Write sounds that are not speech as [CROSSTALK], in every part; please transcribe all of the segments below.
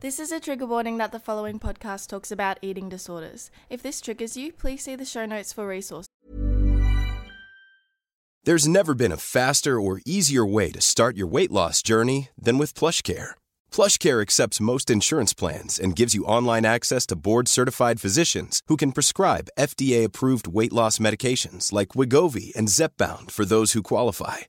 This is a trigger warning that the following podcast talks about eating disorders. If this triggers you, please see the show notes for resources. There's never been a faster or easier way to start your weight loss journey than with PlushCare. PlushCare accepts most insurance plans and gives you online access to board-certified physicians who can prescribe FDA-approved weight loss medications like Wegovy and Zepbound for those who qualify.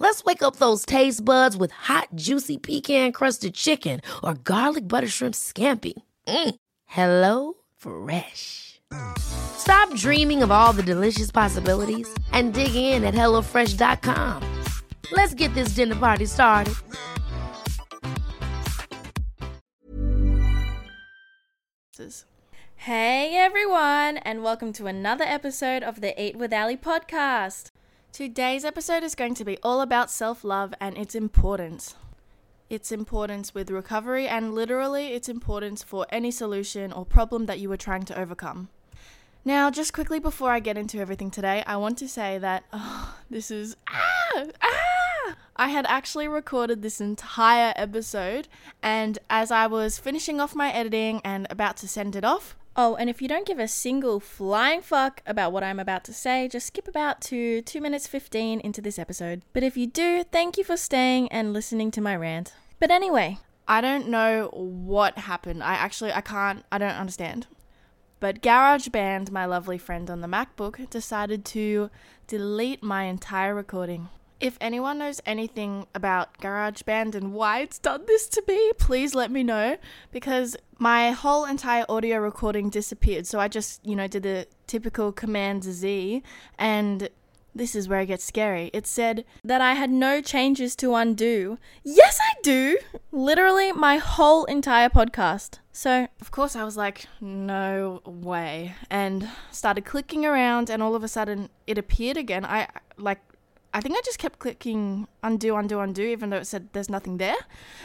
Let's wake up those taste buds with hot, juicy pecan-crusted chicken or garlic butter shrimp scampi. Mm. Hello Fresh. Stop dreaming of all the delicious possibilities and dig in at HelloFresh.com. Let's get this dinner party started. Hey everyone, and welcome to another episode of the Eat with Ally podcast. Today's episode is going to be all about self love and its importance. Its importance with recovery, and literally its importance for any solution or problem that you are trying to overcome. Now, just quickly before I get into everything today, I want to say that [LAUGHS] oh, this is ah, ah! I had actually recorded this entire episode, and as I was finishing off my editing and about to send it off, Oh, and if you don't give a single flying fuck about what I'm about to say, just skip about to 2 minutes 15 into this episode. But if you do, thank you for staying and listening to my rant. But anyway, I don't know what happened. I actually I can't I don't understand. But GarageBand, my lovely friend on the MacBook, decided to delete my entire recording. If anyone knows anything about GarageBand and why it's done this to me, please let me know because my whole entire audio recording disappeared. So I just, you know, did the typical Command Z and this is where it gets scary. It said that I had no changes to undo. Yes, I do! Literally, my whole entire podcast. So, of course, I was like, no way. And started clicking around, and all of a sudden, it appeared again. I, like, I think I just kept clicking undo, undo, undo, even though it said there's nothing there.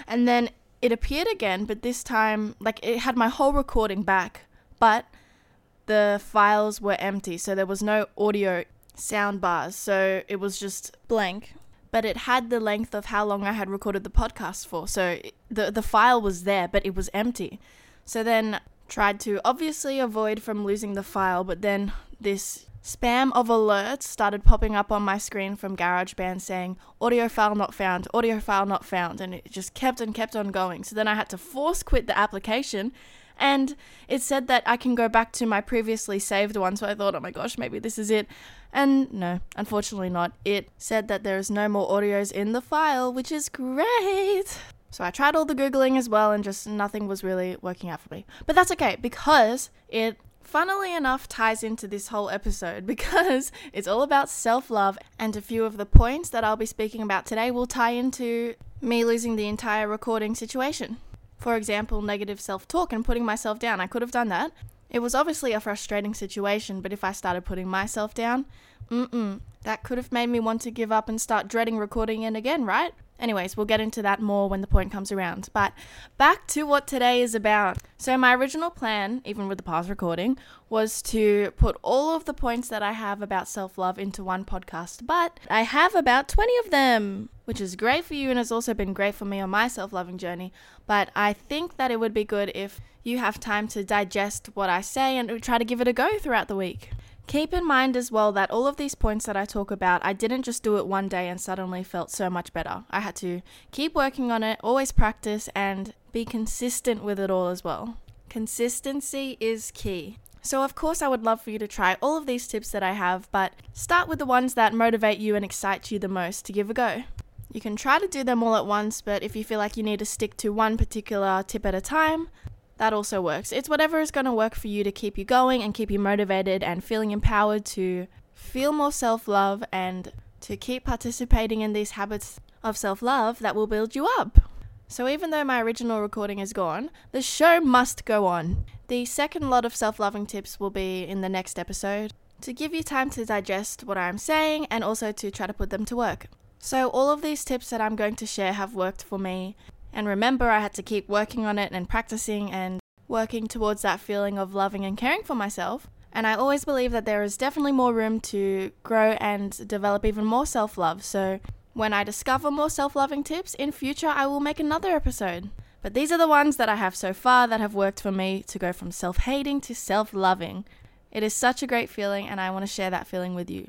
And then it appeared again, but this time, like, it had my whole recording back, but the files were empty. So there was no audio sound bars. So it was just blank. But it had the length of how long I had recorded the podcast for. So the, the file was there, but it was empty. So then tried to obviously avoid from losing the file, but then this Spam of alerts started popping up on my screen from GarageBand saying audio file not found, audio file not found, and it just kept and kept on going. So then I had to force quit the application and it said that I can go back to my previously saved one. So I thought, oh my gosh, maybe this is it. And no, unfortunately not. It said that there is no more audios in the file, which is great. So I tried all the Googling as well, and just nothing was really working out for me. But that's okay because it funnily enough ties into this whole episode [LAUGHS] because it's all about self love, and a few of the points that I'll be speaking about today will tie into me losing the entire recording situation. For example, negative self talk and putting myself down. I could have done that. It was obviously a frustrating situation, but if I started putting myself down, mm mm, that could have made me want to give up and start dreading recording it again, right? Anyways, we'll get into that more when the point comes around. But back to what today is about. So, my original plan, even with the past recording, was to put all of the points that I have about self love into one podcast. But I have about 20 of them, which is great for you and has also been great for me on my self loving journey. But I think that it would be good if you have time to digest what I say and try to give it a go throughout the week. Keep in mind as well that all of these points that I talk about, I didn't just do it one day and suddenly felt so much better. I had to keep working on it, always practice, and be consistent with it all as well. Consistency is key. So, of course, I would love for you to try all of these tips that I have, but start with the ones that motivate you and excite you the most to give a go. You can try to do them all at once, but if you feel like you need to stick to one particular tip at a time, that also works. It's whatever is going to work for you to keep you going and keep you motivated and feeling empowered to feel more self love and to keep participating in these habits of self love that will build you up. So, even though my original recording is gone, the show must go on. The second lot of self loving tips will be in the next episode. to give you time to digest what I'm saying and also to try to put them to work. So, all of these tips that I'm going to share have worked for me. And remember, I had to keep working on it and practicing and working towards that feeling of loving and caring for myself. And I always believe that there is definitely more room to grow and develop even more self love. So, when I discover more self loving tips in future, I will make another episode. But these are the ones that I have so far that have worked for me to go from self hating to self loving. It is such a great feeling, and I want to share that feeling with you.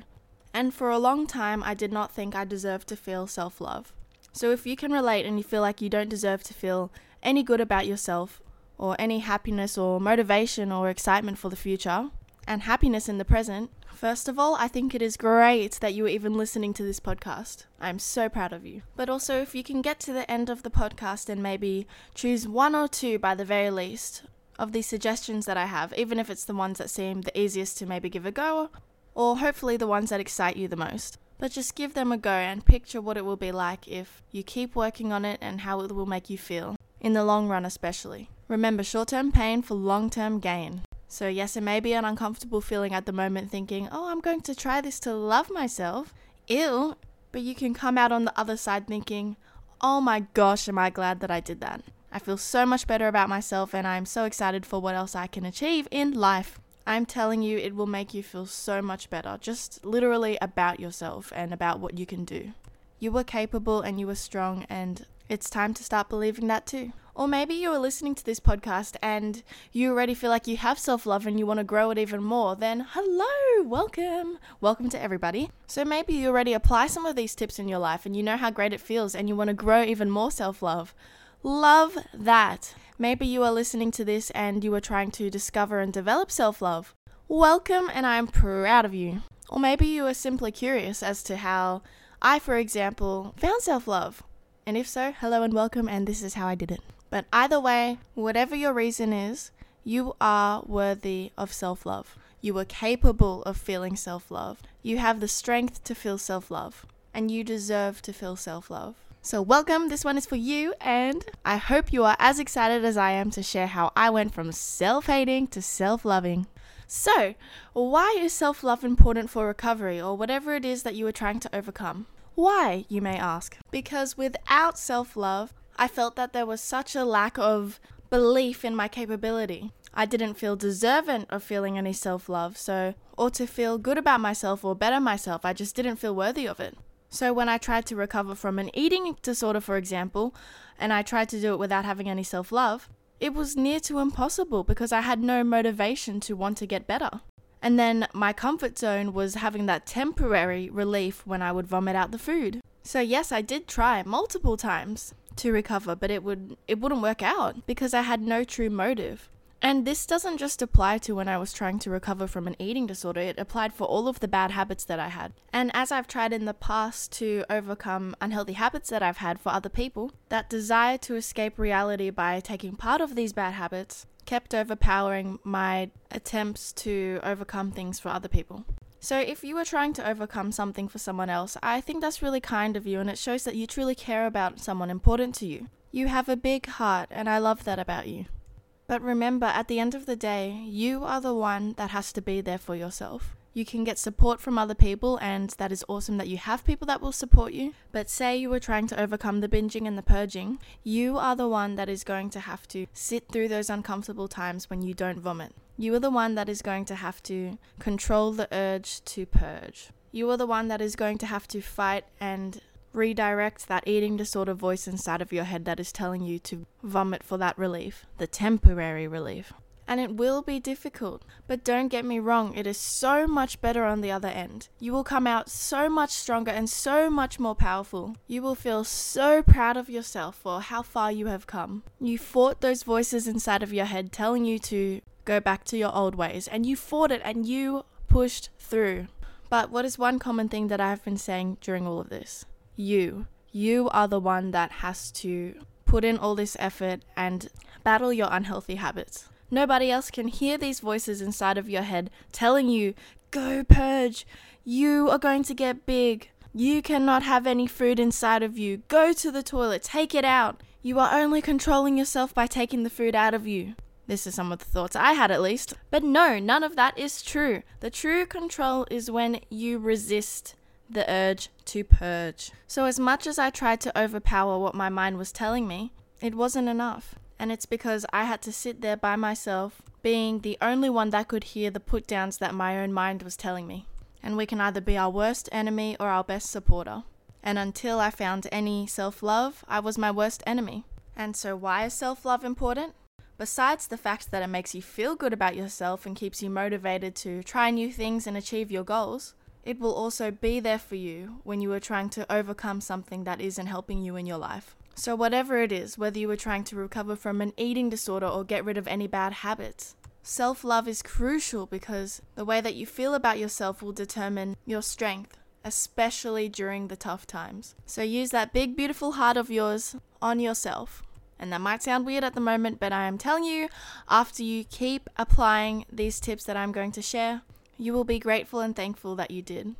And for a long time, I did not think I deserved to feel self love. So if you can relate and you feel like you don't deserve to feel any good about yourself, or any happiness or motivation or excitement for the future, and happiness in the present, first of all, I think it is great that you are even listening to this podcast. I'm so proud of you. But also, if you can get to the end of the podcast and maybe choose one or two by the very least of these suggestions that I have, even if it's the ones that seem the easiest to maybe give a go, or hopefully the ones that excite you the most. But just give them a go and picture what it will be like if you keep working on it and how it will make you feel, in the long run especially. Remember, short term pain for long term gain. So, yes, it may be an uncomfortable feeling at the moment thinking, oh, I'm going to try this to love myself. Ew. But you can come out on the other side thinking, oh my gosh, am I glad that I did that. I feel so much better about myself and I'm so excited for what else I can achieve in life. I'm telling you, it will make you feel so much better, just literally about yourself and about what you can do. You were capable and you were strong, and it's time to start believing that too. Or maybe you are listening to this podcast and you already feel like you have self love and you want to grow it even more, then hello, welcome. Welcome to everybody. So maybe you already apply some of these tips in your life and you know how great it feels and you want to grow even more self love. Love that. Maybe you are listening to this and you are trying to discover and develop self love. Welcome, and I'm proud of you. Or maybe you are simply curious as to how I, for example, found self love. And if so, hello and welcome, and this is how I did it. But either way, whatever your reason is, you are worthy of self love. You are capable of feeling self love. You have the strength to feel self love. And you deserve to feel self love. So, welcome. This one is for you, and I hope you are as excited as I am to share how I went from self hating to self loving. So, why is self love important for recovery or whatever it is that you are trying to overcome? Why, you may ask? Because without self love, I felt that there was such a lack of belief in my capability. I didn't feel deserving of feeling any self love, so, or to feel good about myself or better myself, I just didn't feel worthy of it. So, when I tried to recover from an eating disorder, for example, and I tried to do it without having any self love, it was near to impossible because I had no motivation to want to get better. And then my comfort zone was having that temporary relief when I would vomit out the food. So yes, I did try multiple times to recover, but it would it wouldn't work out because I had no true motive. And this doesn't just apply to when I was trying to recover from an eating disorder, it applied for all of the bad habits that I had. And as I've tried in the past to overcome unhealthy habits that I've had for other people, that desire to escape reality by taking part of these bad habits kept overpowering my attempts to overcome things for other people. So, if you are trying to overcome something for someone else, I think that's really kind of you and it shows that you truly care about someone important to you. You have a big heart, and I love that about you. But remember, at the end of the day, you are the one that has to be there for yourself. You can get support from other people, and that is awesome that you have people that will support you. But say you were trying to overcome the binging and the purging, you are the one that is going to have to sit through those uncomfortable times when you don't vomit. You are the one that is going to have to control the urge to purge. You are the one that is going to have to fight and redirect that eating disorder voice inside of your head that is telling you to vomit for that relief, the temporary relief. And it will be difficult, but don't get me wrong, it is so much better on the other end. You will come out so much stronger and so much more powerful. You will feel so proud of yourself for how far you have come. You fought those voices inside of your head telling you to go back to your old ways, and you fought it and you pushed through. But what is one common thing that I've been saying during all of this? You. You are the one that has to put in all this effort and battle your unhealthy habits. Nobody else can hear these voices inside of your head telling you, go purge, you are going to get big, you cannot have any food inside of you, go to the toilet, take it out. You are only controlling yourself by taking the food out of you. This is some of the thoughts I had at least. But no, none of that is true. The true control is when you resist the urge to purge. So, as much as I tried to overpower what my mind was telling me, it wasn't enough. And it's because I had to sit there by myself, being the only one that could hear the put downs that my own mind was telling me. And we can either be our worst enemy or our best supporter. And until I found any self love, I was my worst enemy. And so, why is self love important? Besides the fact that it makes you feel good about yourself and keeps you motivated to try new things and achieve your goals, it will also be there for you when you are trying to overcome something that isn't helping you in your life. So, whatever it is, whether you are trying to recover from an eating disorder or get rid of any bad habits, self love is crucial because the way that you feel about yourself will determine your strength, especially during the tough times. So, use that big, beautiful heart of yours on yourself. And that might sound weird at the moment, but I am telling you, after you keep applying these tips that I'm going to share, you will be grateful and thankful that you did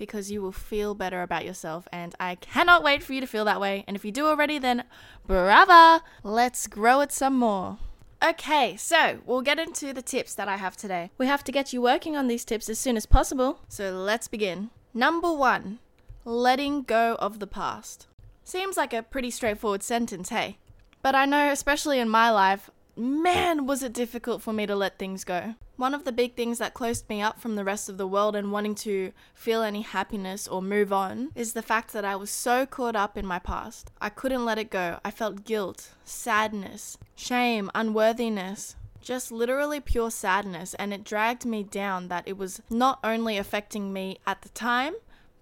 because you will feel better about yourself. And I cannot wait for you to feel that way. And if you do already, then brava! Let's grow it some more. Okay, so we'll get into the tips that I have today. We have to get you working on these tips as soon as possible. So let's begin. Number one, letting go of the past. Seems like a pretty straightforward sentence, hey? But I know, especially in my life, man, was it difficult for me to let things go. One of the big things that closed me up from the rest of the world and wanting to feel any happiness or move on is the fact that I was so caught up in my past. I couldn't let it go. I felt guilt, sadness, shame, unworthiness. Just literally pure sadness, and it dragged me down that it was not only affecting me at the time,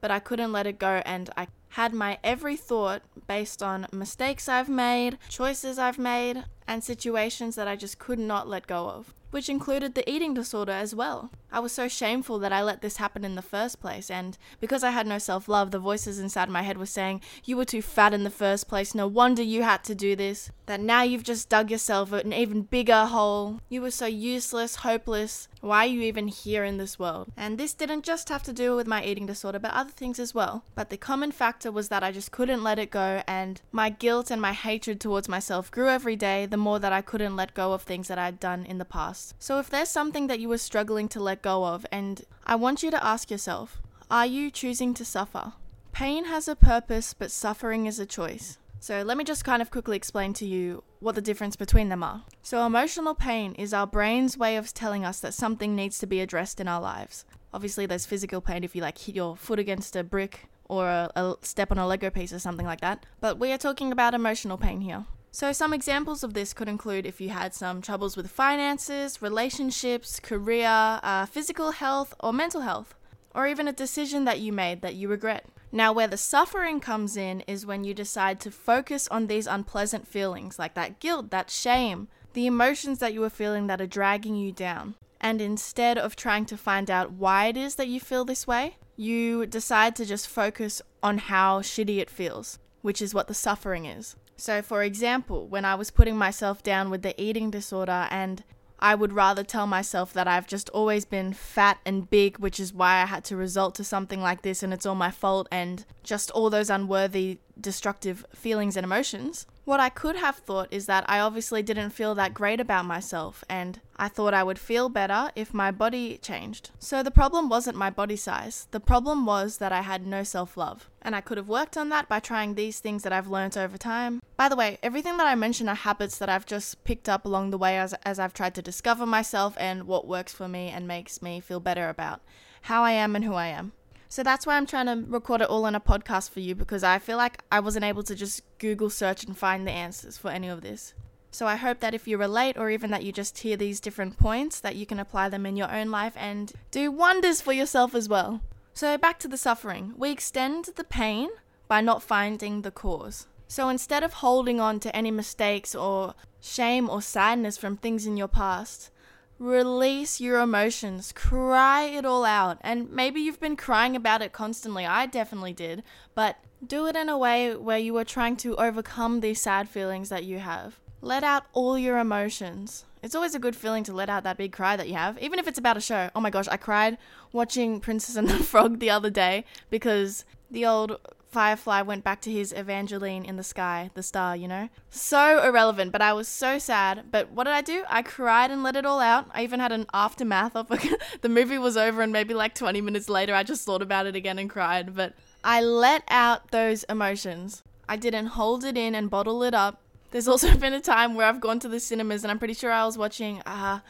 but I couldn't let it go and I had my every thought based on mistakes I've made, choices I've made, and situations that I just could not let go of which included the eating disorder as well. I was so shameful that I let this happen in the first place, and because I had no self love, the voices inside my head were saying, You were too fat in the first place, no wonder you had to do this. That now you've just dug yourself an even bigger hole. You were so useless, hopeless. Why are you even here in this world? And this didn't just have to do with my eating disorder, but other things as well. But the common factor was that I just couldn't let it go, and my guilt and my hatred towards myself grew every day the more that I couldn't let go of things that I'd done in the past. So if there's something that you were struggling to let go of, and I want you to ask yourself, are you choosing to suffer? Pain has a purpose, but suffering is a choice. So let me just kind of quickly explain to you what the difference between them are. So emotional pain is our brain's way of telling us that something needs to be addressed in our lives. Obviously, there's physical pain if you like hit your foot against a brick or a, a step on a Lego piece or something like that. But we are talking about emotional pain here. So, some examples of this could include if you had some troubles with finances, relationships, career, uh, physical health, or mental health, or even a decision that you made that you regret. Now, where the suffering comes in is when you decide to focus on these unpleasant feelings, like that guilt, that shame, the emotions that you are feeling that are dragging you down. And instead of trying to find out why it is that you feel this way, you decide to just focus on how shitty it feels, which is what the suffering is. So, for example, when I was putting myself down with the eating disorder, and I would rather tell myself that I've just always been fat and big, which is why I had to result to something like this and it's all my fault, and just all those unworthy, destructive feelings and emotions. What I could have thought is that I obviously didn't feel that great about myself, and I thought I would feel better if my body changed. So the problem wasn't my body size, the problem was that I had no self love. And I could have worked on that by trying these things that I've learnt over time. By the way, everything that I mention are habits that I've just picked up along the way as, as I've tried to discover myself and what works for me and makes me feel better about how I am and who I am. So that's why I'm trying to record it all in a podcast for you because I feel like I wasn't able to just Google search and find the answers for any of this. So I hope that if you relate or even that you just hear these different points that you can apply them in your own life and do wonders for yourself as well. So back to the suffering. We extend the pain by not finding the cause. So instead of holding on to any mistakes or shame or sadness from things in your past, Release your emotions, cry it all out. And maybe you've been crying about it constantly. I definitely did. But do it in a way where you are trying to overcome these sad feelings that you have. Let out all your emotions. It's always a good feeling to let out that big cry that you have, even if it's about a show. Oh my gosh, I cried watching Princess and the [LAUGHS] Frog the other day because the old Firefly went back to his Evangeline in the sky, the star, you know? So irrelevant, but I was so sad. But what did I do? I cried and let it all out. I even had an aftermath of [LAUGHS] the movie was over, and maybe like 20 minutes later, I just thought about it again and cried. But I let out those emotions. I didn't hold it in and bottle it up. There's also [LAUGHS] been a time where I've gone to the cinemas and I'm pretty sure I was watching uh,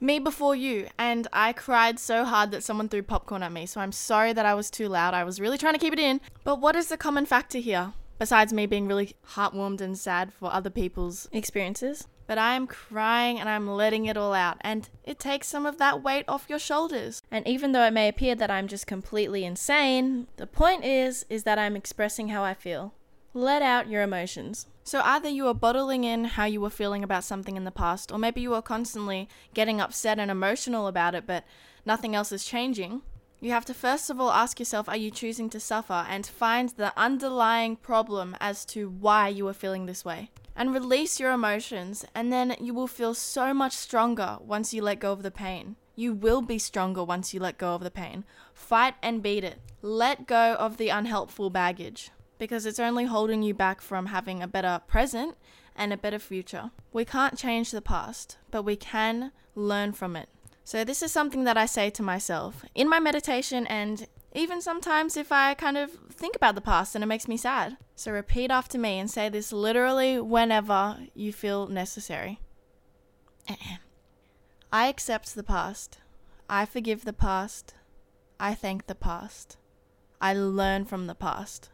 Me Before You and I cried so hard that someone threw popcorn at me. So I'm sorry that I was too loud. I was really trying to keep it in. But what is the common factor here? Besides me being really heartwarmed and sad for other people's experiences. But I am crying and I'm letting it all out, and it takes some of that weight off your shoulders. And even though it may appear that I'm just completely insane, the point is is that I'm expressing how I feel. Let out your emotions. So either you are bottling in how you were feeling about something in the past, or maybe you are constantly getting upset and emotional about it, but nothing else is changing. You have to first of all ask yourself are you choosing to suffer and find the underlying problem as to why you are feeling this way. And release your emotions, and then you will feel so much stronger once you let go of the pain. You will be stronger once you let go of the pain. Fight and beat it. Let go of the unhelpful baggage because it's only holding you back from having a better present and a better future. We can't change the past, but we can learn from it. So, this is something that I say to myself in my meditation and even sometimes if I kind of think about the past and it makes me sad. So, repeat after me and say this literally whenever you feel necessary. [CLEARS THROAT] I accept the past. I forgive the past. I thank the past. I learn from the past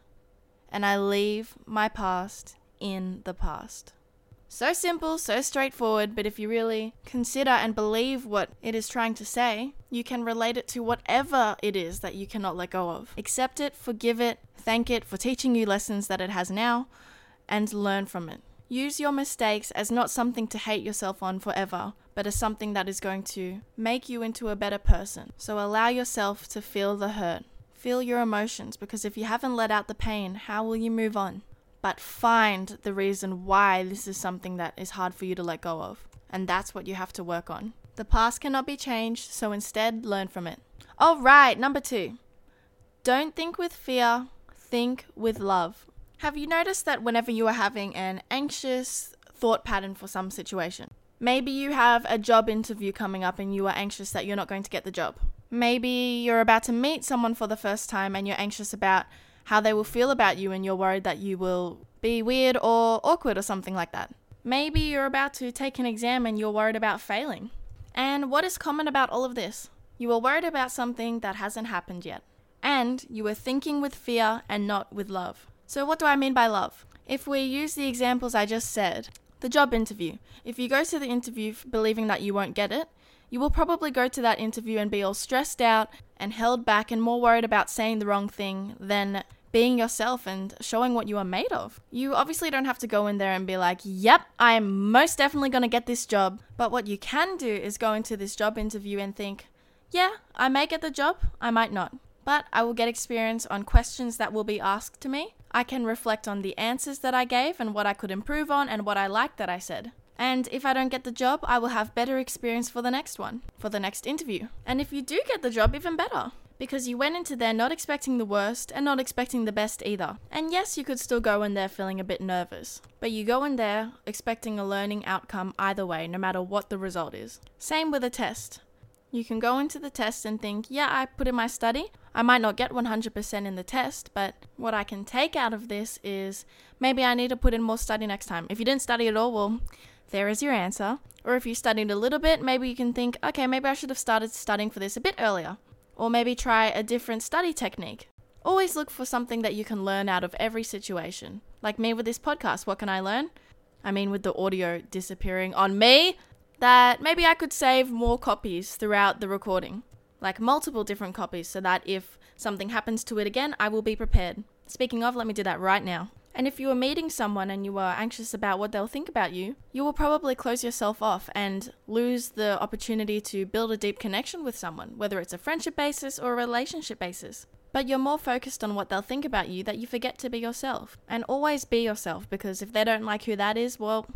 and I leave my past in the past. So simple, so straightforward, but if you really consider and believe what it is trying to say, you can relate it to whatever it is that you cannot let go of. Accept it, forgive it, thank it for teaching you lessons that it has now, and learn from it. Use your mistakes as not something to hate yourself on forever, but as something that is going to make you into a better person. So allow yourself to feel the hurt. Feel your emotions because if you haven't let out the pain, how will you move on? But find the reason why this is something that is hard for you to let go of. And that's what you have to work on. The past cannot be changed, so instead learn from it. All right, number two. Don't think with fear, think with love. Have you noticed that whenever you are having an anxious thought pattern for some situation, maybe you have a job interview coming up and you are anxious that you're not going to get the job. Maybe you're about to meet someone for the first time and you're anxious about how they will feel about you and you're worried that you will be weird or awkward or something like that. Maybe you're about to take an exam and you're worried about failing. And what is common about all of this? You are worried about something that hasn't happened yet. And you are thinking with fear and not with love. So, what do I mean by love? If we use the examples I just said, the job interview, if you go to the interview believing that you won't get it, you will probably go to that interview and be all stressed out and held back and more worried about saying the wrong thing than being yourself and showing what you are made of. You obviously don't have to go in there and be like, yep, I am most definitely going to get this job. But what you can do is go into this job interview and think, yeah, I may get the job, I might not. But I will get experience on questions that will be asked to me. I can reflect on the answers that I gave and what I could improve on and what I liked that I said. And if I don't get the job, I will have better experience for the next one, for the next interview. And if you do get the job, even better. Because you went into there not expecting the worst and not expecting the best either. And yes, you could still go in there feeling a bit nervous. But you go in there expecting a learning outcome either way, no matter what the result is. Same with a test. You can go into the test and think, yeah, I put in my study. I might not get 100% in the test, but what I can take out of this is maybe I need to put in more study next time. If you didn't study at all, well, there is your answer. Or if you studied a little bit, maybe you can think, okay, maybe I should have started studying for this a bit earlier. Or maybe try a different study technique. Always look for something that you can learn out of every situation. Like me with this podcast, what can I learn? I mean, with the audio disappearing on me, that maybe I could save more copies throughout the recording. Like multiple different copies, so that if something happens to it again, I will be prepared. Speaking of, let me do that right now. And if you are meeting someone and you are anxious about what they'll think about you, you will probably close yourself off and lose the opportunity to build a deep connection with someone, whether it's a friendship basis or a relationship basis. But you're more focused on what they'll think about you that you forget to be yourself. And always be yourself because if they don't like who that is, well,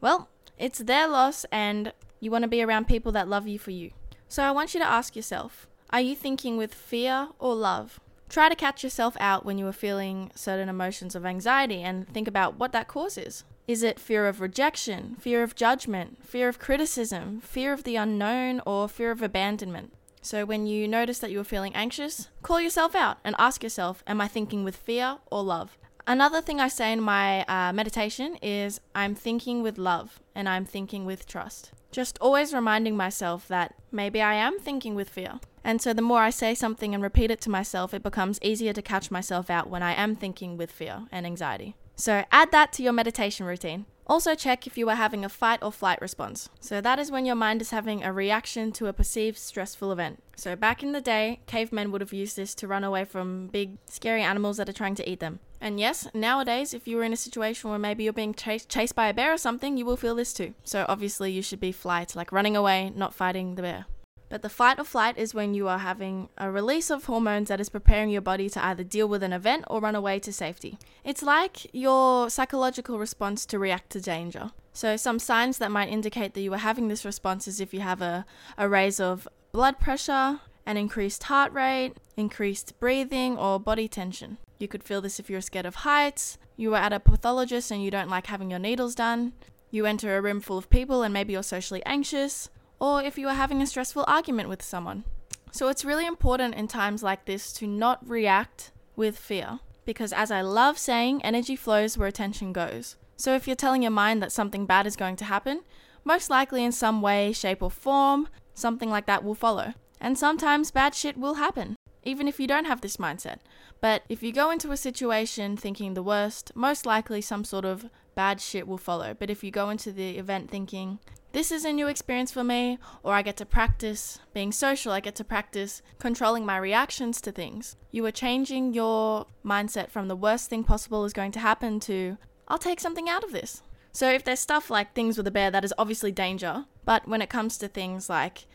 well, it's their loss and you want to be around people that love you for you. So I want you to ask yourself, are you thinking with fear or love? Try to catch yourself out when you are feeling certain emotions of anxiety and think about what that cause is. Is it fear of rejection, fear of judgment, fear of criticism, fear of the unknown, or fear of abandonment? So, when you notice that you're feeling anxious, call yourself out and ask yourself, Am I thinking with fear or love? Another thing I say in my uh, meditation is, I'm thinking with love and I'm thinking with trust. Just always reminding myself that maybe I am thinking with fear. And so the more I say something and repeat it to myself, it becomes easier to catch myself out when I am thinking with fear and anxiety. So add that to your meditation routine. Also, check if you are having a fight or flight response. So, that is when your mind is having a reaction to a perceived stressful event. So, back in the day, cavemen would have used this to run away from big, scary animals that are trying to eat them. And yes, nowadays, if you were in a situation where maybe you're being chased, chased by a bear or something, you will feel this too. So, obviously, you should be flight, like running away, not fighting the bear. But the fight or flight is when you are having a release of hormones that is preparing your body to either deal with an event or run away to safety. It's like your psychological response to react to danger. So, some signs that might indicate that you are having this response is if you have a, a raise of blood pressure, an increased heart rate, increased breathing, or body tension. You could feel this if you're scared of heights, you are at a pathologist and you don't like having your needles done, you enter a room full of people and maybe you're socially anxious, or if you are having a stressful argument with someone. So it's really important in times like this to not react with fear, because as I love saying, energy flows where attention goes. So if you're telling your mind that something bad is going to happen, most likely in some way, shape, or form, something like that will follow. And sometimes bad shit will happen, even if you don't have this mindset. But if you go into a situation thinking the worst, most likely some sort of bad shit will follow. But if you go into the event thinking, this is a new experience for me, or I get to practice being social, I get to practice controlling my reactions to things. You are changing your mindset from the worst thing possible is going to happen to, I'll take something out of this. So if there's stuff like things with a bear, that is obviously danger, but when it comes to things like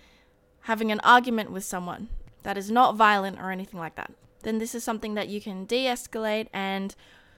having an argument with someone that is not violent or anything like that, then this is something that you can de escalate and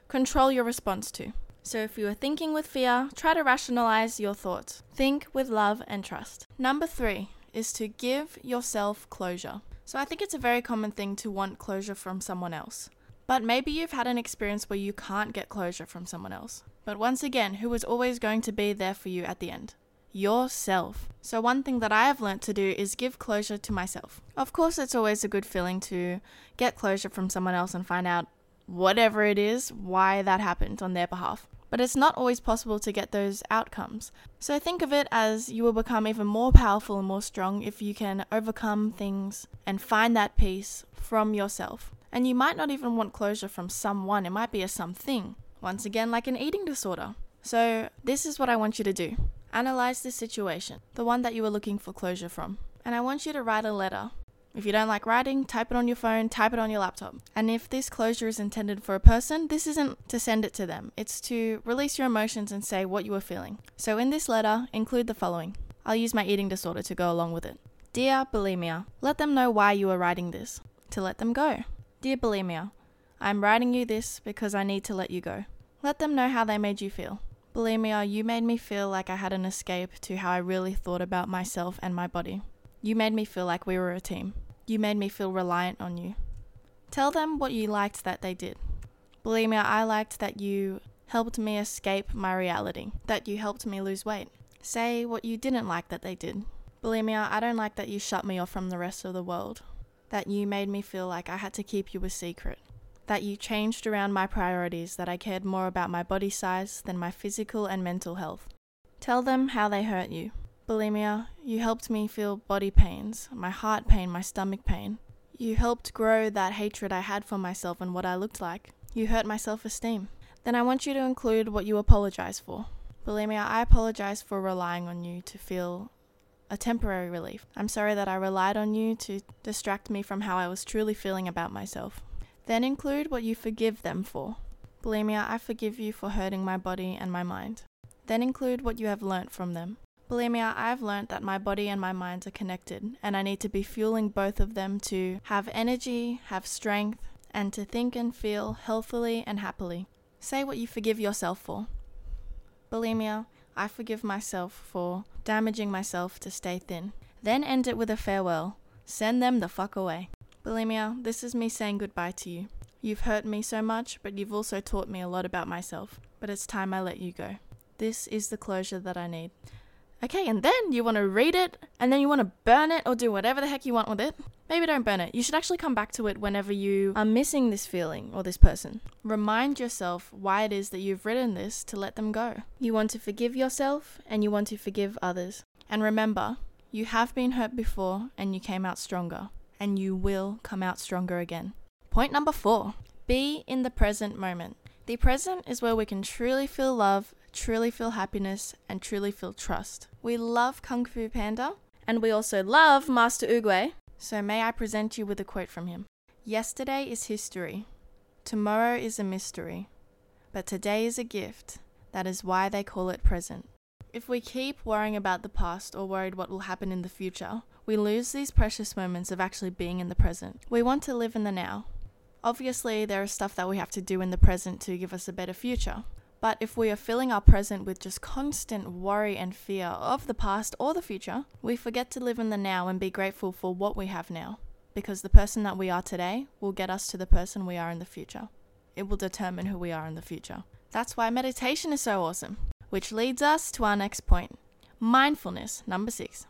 control your response to. So if you are thinking with fear, try to rationalize your thoughts. Think with love and trust. Number three is to give yourself closure. So I think it's a very common thing to want closure from someone else. But maybe you've had an experience where you can't get closure from someone else. But once again, who is always going to be there for you at the end? Yourself. So, one thing that I have learnt to do is give closure to myself. Of course, it's always a good feeling to get closure from someone else and find out whatever it is, why that happened on their behalf but it's not always possible to get those outcomes. So think of it as you will become even more powerful and more strong if you can overcome things and find that peace from yourself. And you might not even want closure from someone, it might be a something. Once again, like an eating disorder. So, this is what I want you to do analyze this situation, the one that you were looking for closure from. And I want you to write a letter if you don't like writing, type it on your phone, type it on your laptop. And if this closure is intended for a person, this isn't to send it to them, it's to release your emotions and say what you are feeling. So in this letter, include the following. I'll use my eating disorder to go along with it. Dear bulimia, let them know why you are writing this. To let them go. Dear bulimia, I'm writing you this because I need to let you go. Let them know how they made you feel. Bulimia, you made me feel like I had an escape to how I really thought about myself and my body. You made me feel like we were a team. You made me feel reliant on you. Tell them what you liked that they did. Bulimia, I liked that you helped me escape my reality, that you helped me lose weight. Say what you didn't like that they did. Bulimia, I don't like that you shut me off from the rest of the world, that you made me feel like I had to keep you a secret, that you changed around my priorities, that I cared more about my body size than my physical and mental health. Tell them how they hurt you bulimia, you helped me feel body pains, my heart pain, my stomach pain. You helped grow that hatred I had for myself and what I looked like. You hurt my self esteem. Then I want you to include what you apologize for. Bulimia, I apologize for relying on you to feel a temporary relief. I'm sorry that I relied on you to distract me from how I was truly feeling about myself. Then include what you forgive them for. Bulimia, I forgive you for hurting my body and my mind. Then include what you have learnt from them. Bulimia, I've learned that my body and my mind are connected, and I need to be fueling both of them to have energy, have strength, and to think and feel healthily and happily. Say what you forgive yourself for. Bulimia, I forgive myself for damaging myself to stay thin. Then end it with a farewell. Send them the fuck away. Bulimia, this is me saying goodbye to you. You've hurt me so much, but you've also taught me a lot about myself. But it's time I let you go. This is the closure that I need. Okay, and then you want to read it, and then you want to burn it or do whatever the heck you want with it. Maybe don't burn it. You should actually come back to it whenever you are missing this feeling or this person. Remind yourself why it is that you've written this to let them go. You want to forgive yourself and you want to forgive others. And remember, you have been hurt before and you came out stronger, and you will come out stronger again. Point number four be in the present moment. The present is where we can truly feel love, truly feel happiness, and truly feel trust. We love Kung Fu Panda, and we also love Master Oogway, so may I present you with a quote from him Yesterday is history, tomorrow is a mystery, but today is a gift. That is why they call it present. If we keep worrying about the past or worried what will happen in the future, we lose these precious moments of actually being in the present. We want to live in the now. Obviously, there is stuff that we have to do in the present to give us a better future. But if we are filling our present with just constant worry and fear of the past or the future, we forget to live in the now and be grateful for what we have now. Because the person that we are today will get us to the person we are in the future. It will determine who we are in the future. That's why meditation is so awesome. Which leads us to our next point mindfulness, number six.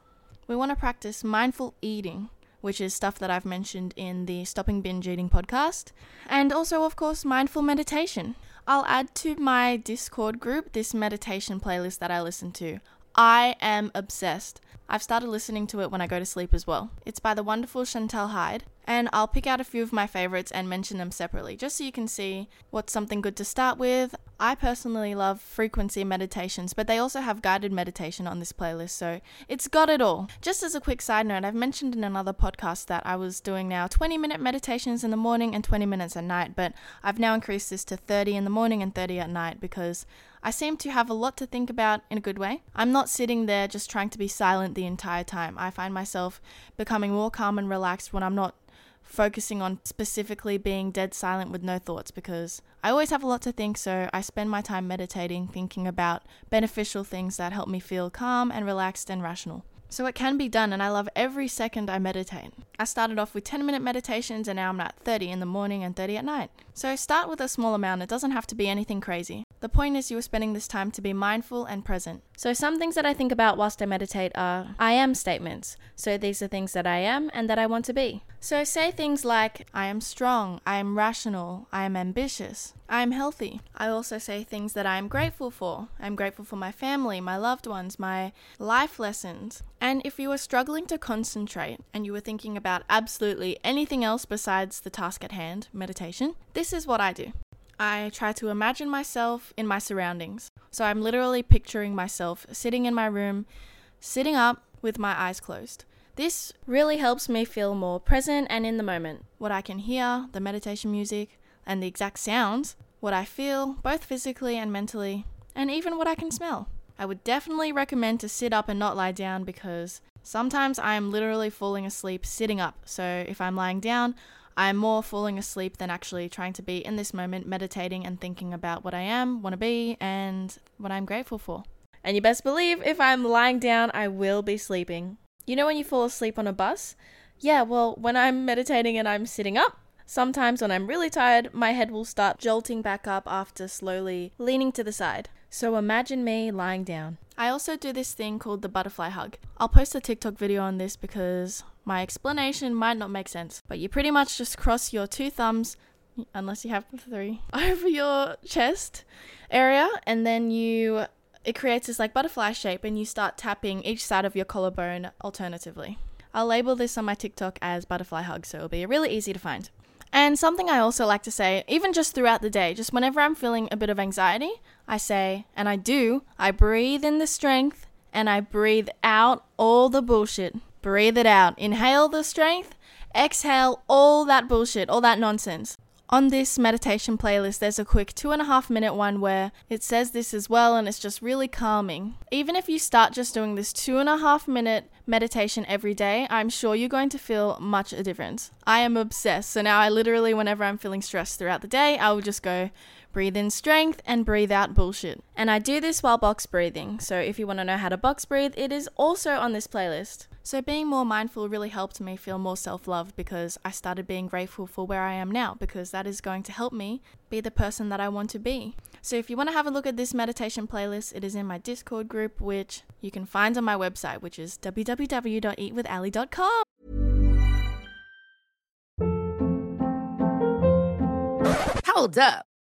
We want to practice mindful eating, which is stuff that I've mentioned in the Stopping Binge Eating podcast, and also, of course, mindful meditation. I'll add to my Discord group this meditation playlist that I listen to. I am obsessed. I've started listening to it when I go to sleep as well. It's by the wonderful Chantel Hyde, and I'll pick out a few of my favorites and mention them separately just so you can see what's something good to start with. I personally love frequency meditations, but they also have guided meditation on this playlist, so it's got it all. Just as a quick side note, I've mentioned in another podcast that I was doing now 20 minute meditations in the morning and 20 minutes at night, but I've now increased this to 30 in the morning and 30 at night because I seem to have a lot to think about in a good way. I'm not sitting there just trying to be silent the entire time. I find myself becoming more calm and relaxed when I'm not focusing on specifically being dead silent with no thoughts because I always have a lot to think, so I spend my time meditating, thinking about beneficial things that help me feel calm and relaxed and rational. So it can be done, and I love every second I meditate. I started off with 10 minute meditations, and now I'm at 30 in the morning and 30 at night. So start with a small amount, it doesn't have to be anything crazy. The point is, you are spending this time to be mindful and present. So, some things that I think about whilst I meditate are I am statements. So, these are things that I am and that I want to be. So, say things like I am strong, I am rational, I am ambitious, I am healthy. I also say things that I am grateful for. I'm grateful for my family, my loved ones, my life lessons. And if you are struggling to concentrate and you are thinking about absolutely anything else besides the task at hand, meditation, this is what I do. I try to imagine myself in my surroundings. So I'm literally picturing myself sitting in my room, sitting up with my eyes closed. This really helps me feel more present and in the moment. What I can hear, the meditation music, and the exact sounds, what I feel, both physically and mentally, and even what I can smell. I would definitely recommend to sit up and not lie down because sometimes I am literally falling asleep sitting up. So if I'm lying down, I am more falling asleep than actually trying to be in this moment, meditating and thinking about what I am, want to be, and what I'm grateful for. And you best believe if I'm lying down, I will be sleeping. You know when you fall asleep on a bus? Yeah, well, when I'm meditating and I'm sitting up, sometimes when I'm really tired, my head will start jolting back up after slowly leaning to the side. So imagine me lying down. I also do this thing called the butterfly hug. I'll post a TikTok video on this because my explanation might not make sense, but you pretty much just cross your two thumbs, unless you have three, [LAUGHS] over your chest area, and then you it creates this like butterfly shape and you start tapping each side of your collarbone alternatively. I'll label this on my TikTok as butterfly hug, so it'll be really easy to find. And something I also like to say, even just throughout the day, just whenever I'm feeling a bit of anxiety, I say, and I do, I breathe in the strength and I breathe out all the bullshit. Breathe it out. Inhale the strength, exhale all that bullshit, all that nonsense. On this meditation playlist, there's a quick two and a half minute one where it says this as well, and it's just really calming. Even if you start just doing this two and a half minute meditation every day, I'm sure you're going to feel much a difference. I am obsessed. So now I literally, whenever I'm feeling stressed throughout the day, I will just go breathe in strength and breathe out bullshit. And I do this while box breathing. So if you want to know how to box breathe, it is also on this playlist. So being more mindful really helped me feel more self love because I started being grateful for where I am now because that is going to help me be the person that I want to be. So if you want to have a look at this meditation playlist, it is in my Discord group, which you can find on my website, which is www.eatwithally.com. Hold up.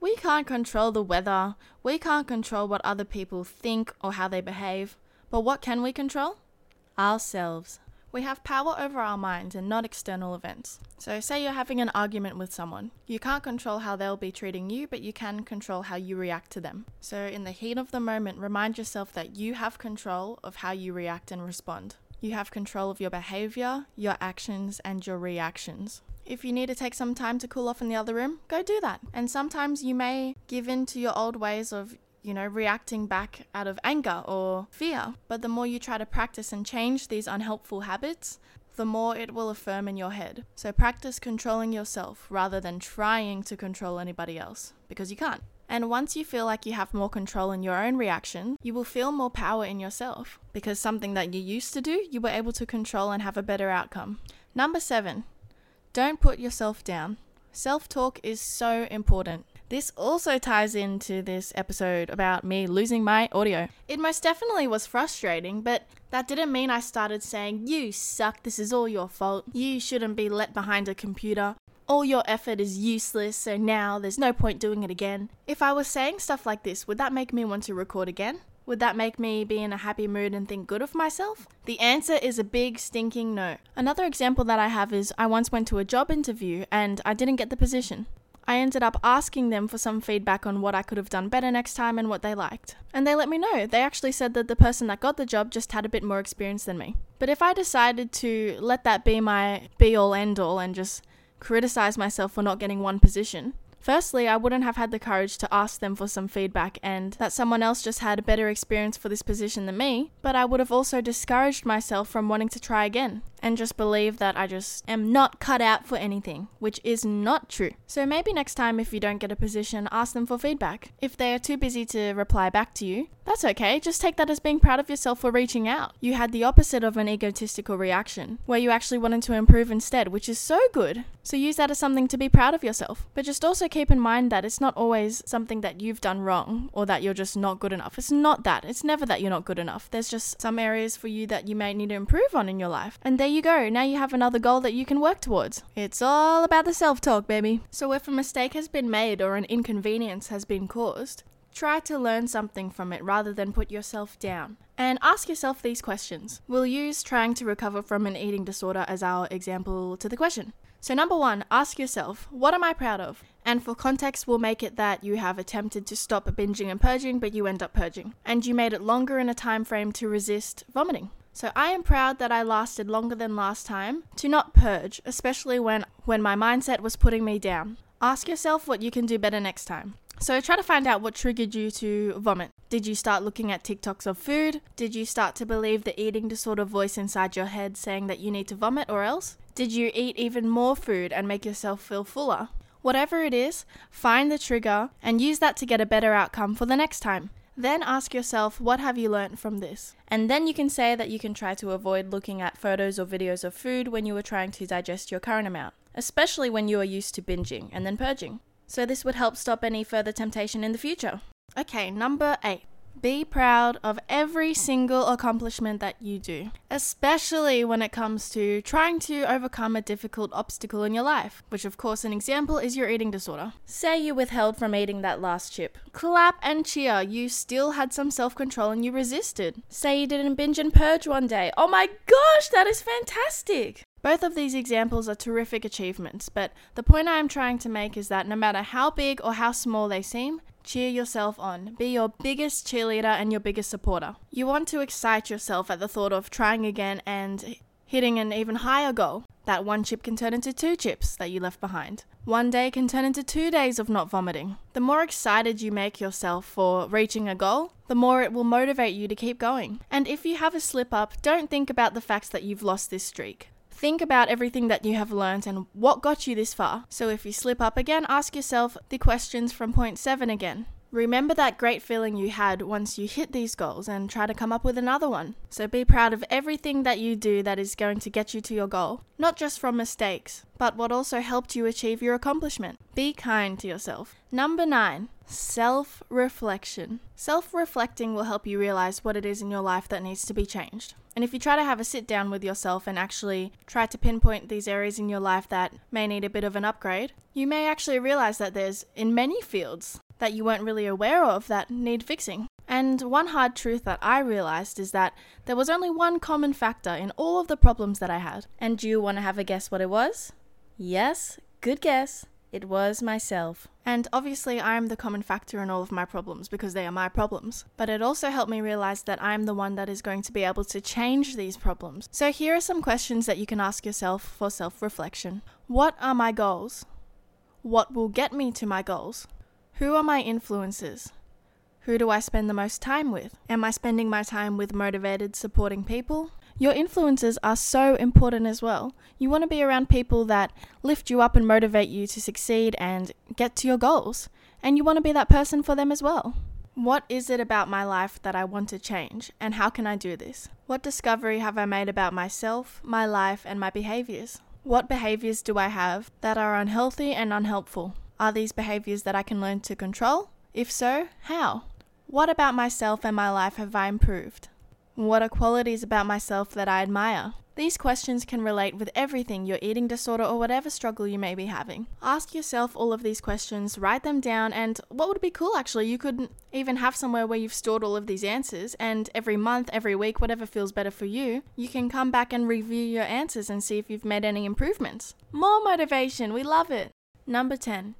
We can't control the weather, we can't control what other people think or how they behave, but what can we control? Ourselves. We have power over our minds and not external events. So, say you're having an argument with someone. You can't control how they'll be treating you, but you can control how you react to them. So, in the heat of the moment, remind yourself that you have control of how you react and respond. You have control of your behavior, your actions, and your reactions. If you need to take some time to cool off in the other room, go do that. And sometimes you may give in to your old ways of you know, reacting back out of anger or fear. But the more you try to practice and change these unhelpful habits, the more it will affirm in your head. So practice controlling yourself rather than trying to control anybody else, because you can't. And once you feel like you have more control in your own reaction, you will feel more power in yourself, because something that you used to do, you were able to control and have a better outcome. Number seven, don't put yourself down. Self talk is so important. This also ties into this episode about me losing my audio. It most definitely was frustrating, but that didn't mean I started saying, You suck, this is all your fault, you shouldn't be let behind a computer, all your effort is useless, so now there's no point doing it again. If I was saying stuff like this, would that make me want to record again? Would that make me be in a happy mood and think good of myself? The answer is a big stinking no. Another example that I have is I once went to a job interview and I didn't get the position. I ended up asking them for some feedback on what I could have done better next time and what they liked. And they let me know. They actually said that the person that got the job just had a bit more experience than me. But if I decided to let that be my be all end all and just criticize myself for not getting one position, Firstly, I wouldn't have had the courage to ask them for some feedback and that someone else just had a better experience for this position than me, but I would have also discouraged myself from wanting to try again. and just believe that I just am not cut out for anything, which is not true. So maybe next time, if you don't get a position, ask them for feedback. If they are too busy to reply back to you, that's okay. Just take that as being proud of yourself for reaching out. You had the opposite of an egotistical reaction, where you actually wanted to improve instead, which is so good. So use that as something to be proud of yourself. But just also keep in mind that it's not always something that you've done wrong or that you're just not good enough. It's not that. It's never that you're not good enough. There's just some areas for you that you may need to improve on in your life. And there you go. Now you have another goal that you can work towards. It's all about the self talk, baby. So if a mistake has been made or an inconvenience has been caused, Try to learn something from it rather than put yourself down. And ask yourself these questions. We'll use trying to recover from an eating disorder as our example to the question. So, number one, ask yourself, what am I proud of? And for context, we'll make it that you have attempted to stop binging and purging, but you end up purging. And you made it longer in a time frame to resist vomiting. So I am proud that I lasted longer than last time to not purge, especially when when my mindset was putting me down. Ask yourself what you can do better next time. So try to find out what triggered you to vomit. Did you start looking at TikToks of food? Did you start to believe the eating disorder voice inside your head saying that you need to vomit or else? Did you eat even more food and make yourself feel fuller? Whatever it is, find the trigger and use that to get a better outcome for the next time. Then ask yourself, what have you learned from this? And then you can say that you can try to avoid looking at photos or videos of food when you are trying to digest your current amount, especially when you are used to binging and then purging. So, this would help stop any further temptation in the future. Okay, number eight. Be proud of every single accomplishment that you do, especially when it comes to trying to overcome a difficult obstacle in your life, which, of course, an example is your eating disorder. Say you withheld from eating that last chip. Clap and cheer, you still had some self control and you resisted. Say you didn't binge and purge one day. Oh my gosh, that is fantastic! Both of these examples are terrific achievements, but the point I am trying to make is that no matter how big or how small they seem, cheer yourself on. Be your biggest cheerleader and your biggest supporter. You want to excite yourself at the thought of trying again and hitting an even higher goal. That one chip can turn into two chips that you left behind. One day can turn into two days of not vomiting. The more excited you make yourself for reaching a goal, the more it will motivate you to keep going. And if you have a slip up, don't think about the fact that you've lost this streak. Think about everything that you have learned and what got you this far. So if you slip up again, ask yourself the questions from point seven again. Remember that great feeling you had once you hit these goals and try to come up with another one. So be proud of everything that you do that is going to get you to your goal, not just from mistakes, but what also helped you achieve your accomplishment. Be kind to yourself. Number nine, self reflection. Self reflecting will help you realize what it is in your life that needs to be changed. And if you try to have a sit down with yourself and actually try to pinpoint these areas in your life that may need a bit of an upgrade, you may actually realize that there's in many fields that you weren't really aware of that need fixing. And one hard truth that I realized is that there was only one common factor in all of the problems that I had. And do you want to have a guess what it was? Yes, good guess. It was myself. And obviously, I am the common factor in all of my problems because they are my problems. But it also helped me realize that I am the one that is going to be able to change these problems. So, here are some questions that you can ask yourself for self reflection What are my goals? What will get me to my goals? Who are my influences? Who do I spend the most time with? Am I spending my time with motivated, supporting people? Your influences are so important as well. You want to be around people that lift you up and motivate you to succeed and get to your goals. And you want to be that person for them as well. What is it about my life that I want to change, and how can I do this? What discovery have I made about myself, my life, and my behaviors? What behaviors do I have that are unhealthy and unhelpful? Are these behaviors that I can learn to control? If so, how? What about myself and my life have I improved? What are qualities about myself that I admire? These questions can relate with everything your eating disorder or whatever struggle you may be having. Ask yourself all of these questions, write them down, and what would be cool actually, you could even have somewhere where you've stored all of these answers, and every month, every week, whatever feels better for you, you can come back and review your answers and see if you've made any improvements. More motivation, we love it. Number 10.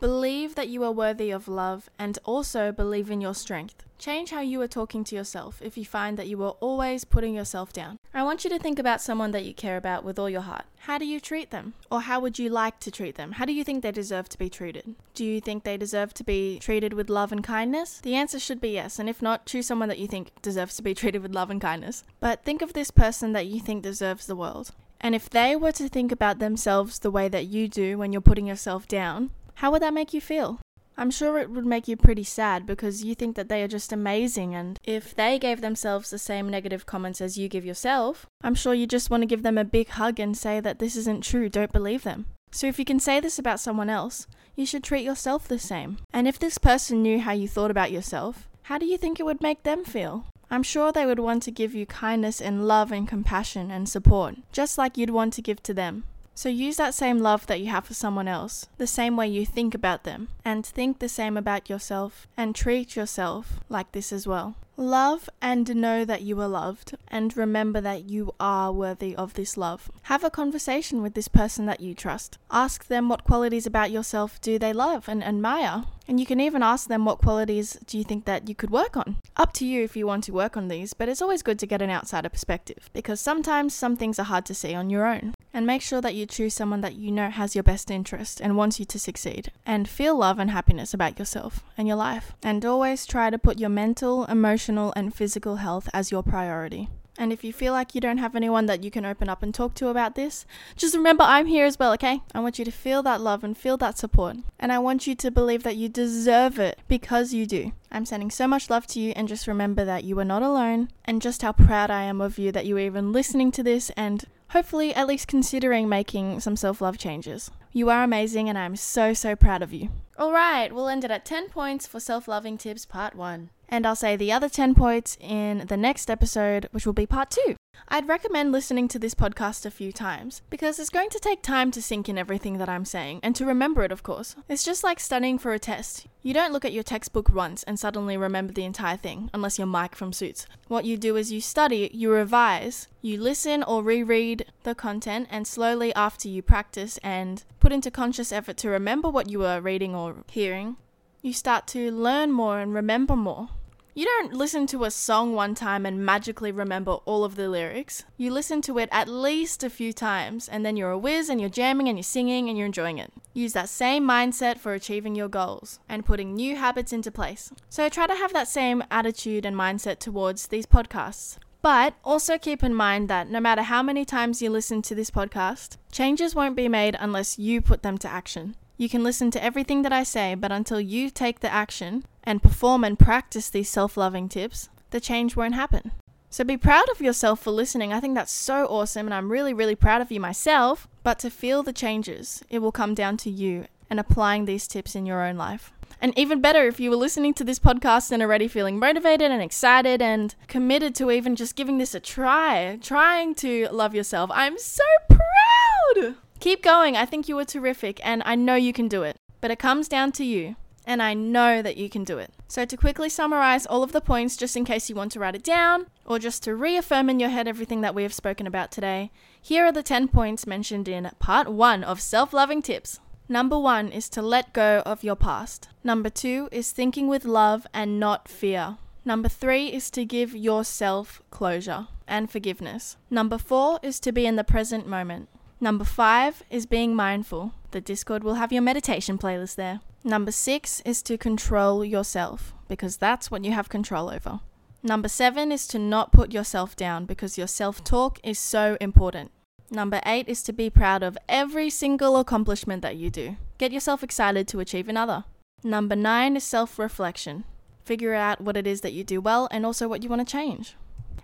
Believe that you are worthy of love and also believe in your strength. Change how you are talking to yourself if you find that you are always putting yourself down. I want you to think about someone that you care about with all your heart. How do you treat them? Or how would you like to treat them? How do you think they deserve to be treated? Do you think they deserve to be treated with love and kindness? The answer should be yes, and if not, choose someone that you think deserves to be [LAUGHS] treated with love and kindness. But think of this person that you think deserves the world. And if they were to think about themselves the way that you do when you're putting yourself down, how would that make you feel? I'm sure it would make you pretty sad because you think that they are just amazing, and if they gave themselves the same negative comments as you give yourself, I'm sure you just want to give them a big hug and say that this isn't true, don't believe them. So if you can say this about someone else, you should treat yourself the same. And if this person knew how you thought about yourself, how do you think it would make them feel? I'm sure they would want to give you kindness and love and compassion and support, just like you'd want to give to them. So use that same love that you have for someone else, the same way you think about them, and think the same about yourself, and treat yourself like this as well. Love and know that you are loved, and remember that you are worthy of this love. Have a conversation with this person that you trust. Ask them what qualities about yourself do they love and admire. And you can even ask them what qualities do you think that you could work on. Up to you if you want to work on these, but it's always good to get an outsider perspective because sometimes some things are hard to see on your own. And make sure that you choose someone that you know has your best interest and wants you to succeed. And feel love and happiness about yourself and your life. And always try to put your mental, emotional, and physical health as your priority. And if you feel like you don't have anyone that you can open up and talk to about this, just remember I'm here as well, okay? I want you to feel that love and feel that support. And I want you to believe that you deserve it because you do. I'm sending so much love to you, and just remember that you are not alone, and just how proud I am of you that you are even listening to this and hopefully at least considering making some self love changes. You are amazing, and I'm so, so proud of you. Alright, we'll end it at 10 points for self loving tips part 1. And I'll say the other 10 points in the next episode, which will be part 2. I'd recommend listening to this podcast a few times because it's going to take time to sink in everything that I'm saying and to remember it, of course. It's just like studying for a test. You don't look at your textbook once and suddenly remember the entire thing, unless you're Mike from Suits. What you do is you study, you revise, you listen or reread the content, and slowly after you practice and put into conscious effort to remember what you were reading or hearing, you start to learn more and remember more. You don't listen to a song one time and magically remember all of the lyrics. You listen to it at least a few times, and then you're a whiz and you're jamming and you're singing and you're enjoying it. Use that same mindset for achieving your goals and putting new habits into place. So try to have that same attitude and mindset towards these podcasts. But also keep in mind that no matter how many times you listen to this podcast, changes won't be made unless you put them to action. You can listen to everything that I say, but until you take the action and perform and practice these self loving tips, the change won't happen. So be proud of yourself for listening. I think that's so awesome, and I'm really, really proud of you myself. But to feel the changes, it will come down to you and applying these tips in your own life. And even better if you were listening to this podcast and already feeling motivated and excited and committed to even just giving this a try, trying to love yourself. I'm so proud! Keep going. I think you are terrific and I know you can do it. But it comes down to you. And I know that you can do it. So, to quickly summarize all of the points, just in case you want to write it down, or just to reaffirm in your head everything that we have spoken about today, here are the 10 points mentioned in part 1 of self loving tips. Number one is to let go of your past. Number two is thinking with love and not fear. Number three is to give yourself closure and forgiveness. Number four is to be in the present moment. Number five is being mindful. The Discord will have your meditation playlist there. Number six is to control yourself because that's what you have control over. Number seven is to not put yourself down because your self talk is so important. Number eight is to be proud of every single accomplishment that you do. Get yourself excited to achieve another. Number nine is self reflection. Figure out what it is that you do well and also what you want to change.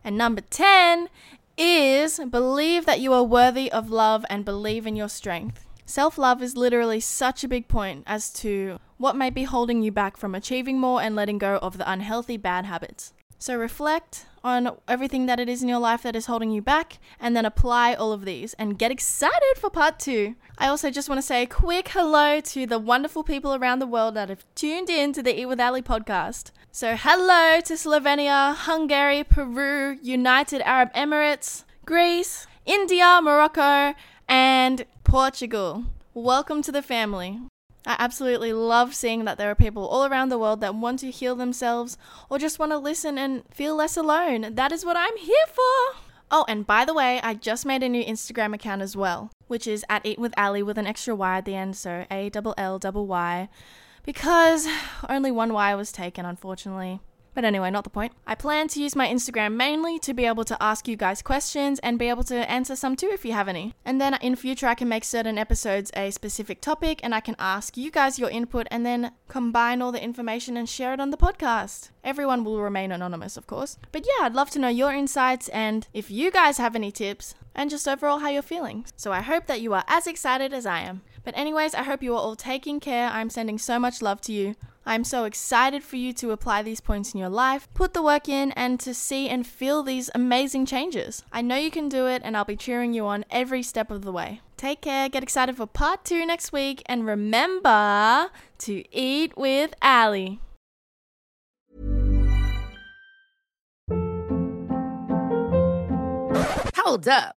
And number 10 is believe that you are worthy of love and believe in your strength. Self love is literally such a big point as to what may be holding you back from achieving more and letting go of the unhealthy bad habits. So reflect on everything that it is in your life that is holding you back and then apply all of these and get excited for part two. I also just want to say a quick hello to the wonderful people around the world that have tuned in to the Eat with Ally podcast. So hello to Slovenia, Hungary, Peru, United Arab Emirates, Greece, India, Morocco, and Portugal. Welcome to the family. I absolutely love seeing that there are people all around the world that want to heal themselves or just want to listen and feel less alone. That is what I'm here for. Oh, and by the way, I just made a new Instagram account as well, which is at Eat with Ally with an extra Y at the end, so A double L double Y, because only one wire was taken, unfortunately. But anyway, not the point. I plan to use my Instagram mainly to be able to ask you guys questions and be able to answer some too if you have any. And then in future, I can make certain episodes a specific topic and I can ask you guys your input and then combine all the information and share it on the podcast. Everyone will remain anonymous, of course. But yeah, I'd love to know your insights and if you guys have any tips and just overall how you're feeling. So I hope that you are as excited as I am. But, anyways, I hope you are all taking care. I'm sending so much love to you. I'm so excited for you to apply these points in your life, put the work in, and to see and feel these amazing changes. I know you can do it, and I'll be cheering you on every step of the way. Take care, get excited for part two next week, and remember to eat with Ally. Hold up.